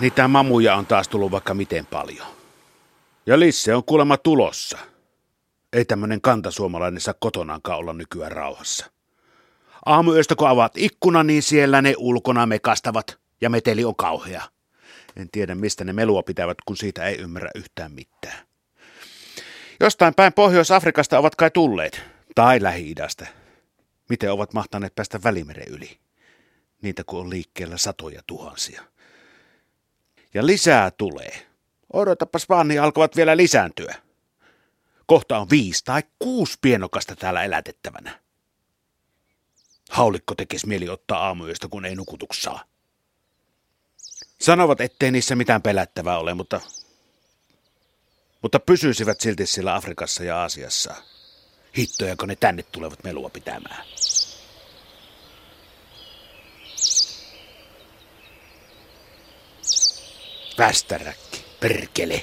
Niitä mamuja on taas tullut vaikka miten paljon. Ja Lisse on kuulemma tulossa. Ei tämmönen kantasuomalainen saa kotonaankaan olla nykyään rauhassa. Aamuyöstä kun avaat ikkuna, niin siellä ne ulkona mekastavat ja meteli on kauhea. En tiedä, mistä ne melua pitävät, kun siitä ei ymmärrä yhtään mitään. Jostain päin Pohjois-Afrikasta ovat kai tulleet, tai Lähi-idästä. Miten ovat mahtaneet päästä Välimeren yli? Niitä kun on liikkeellä satoja tuhansia. Ja lisää tulee. Odotapas vaan, niin alkavat vielä lisääntyä. Kohta on viisi tai kuusi pienokasta täällä elätettävänä. Haulikko tekisi mieli ottaa aamuyöstä, kun ei nukutuksaa. Sanovat, ettei niissä mitään pelättävää ole, mutta, mutta pysyisivät silti sillä Afrikassa ja Aasiassa. Hittoja, kun ne tänne tulevat melua pitämään. Västäräkki, perkele.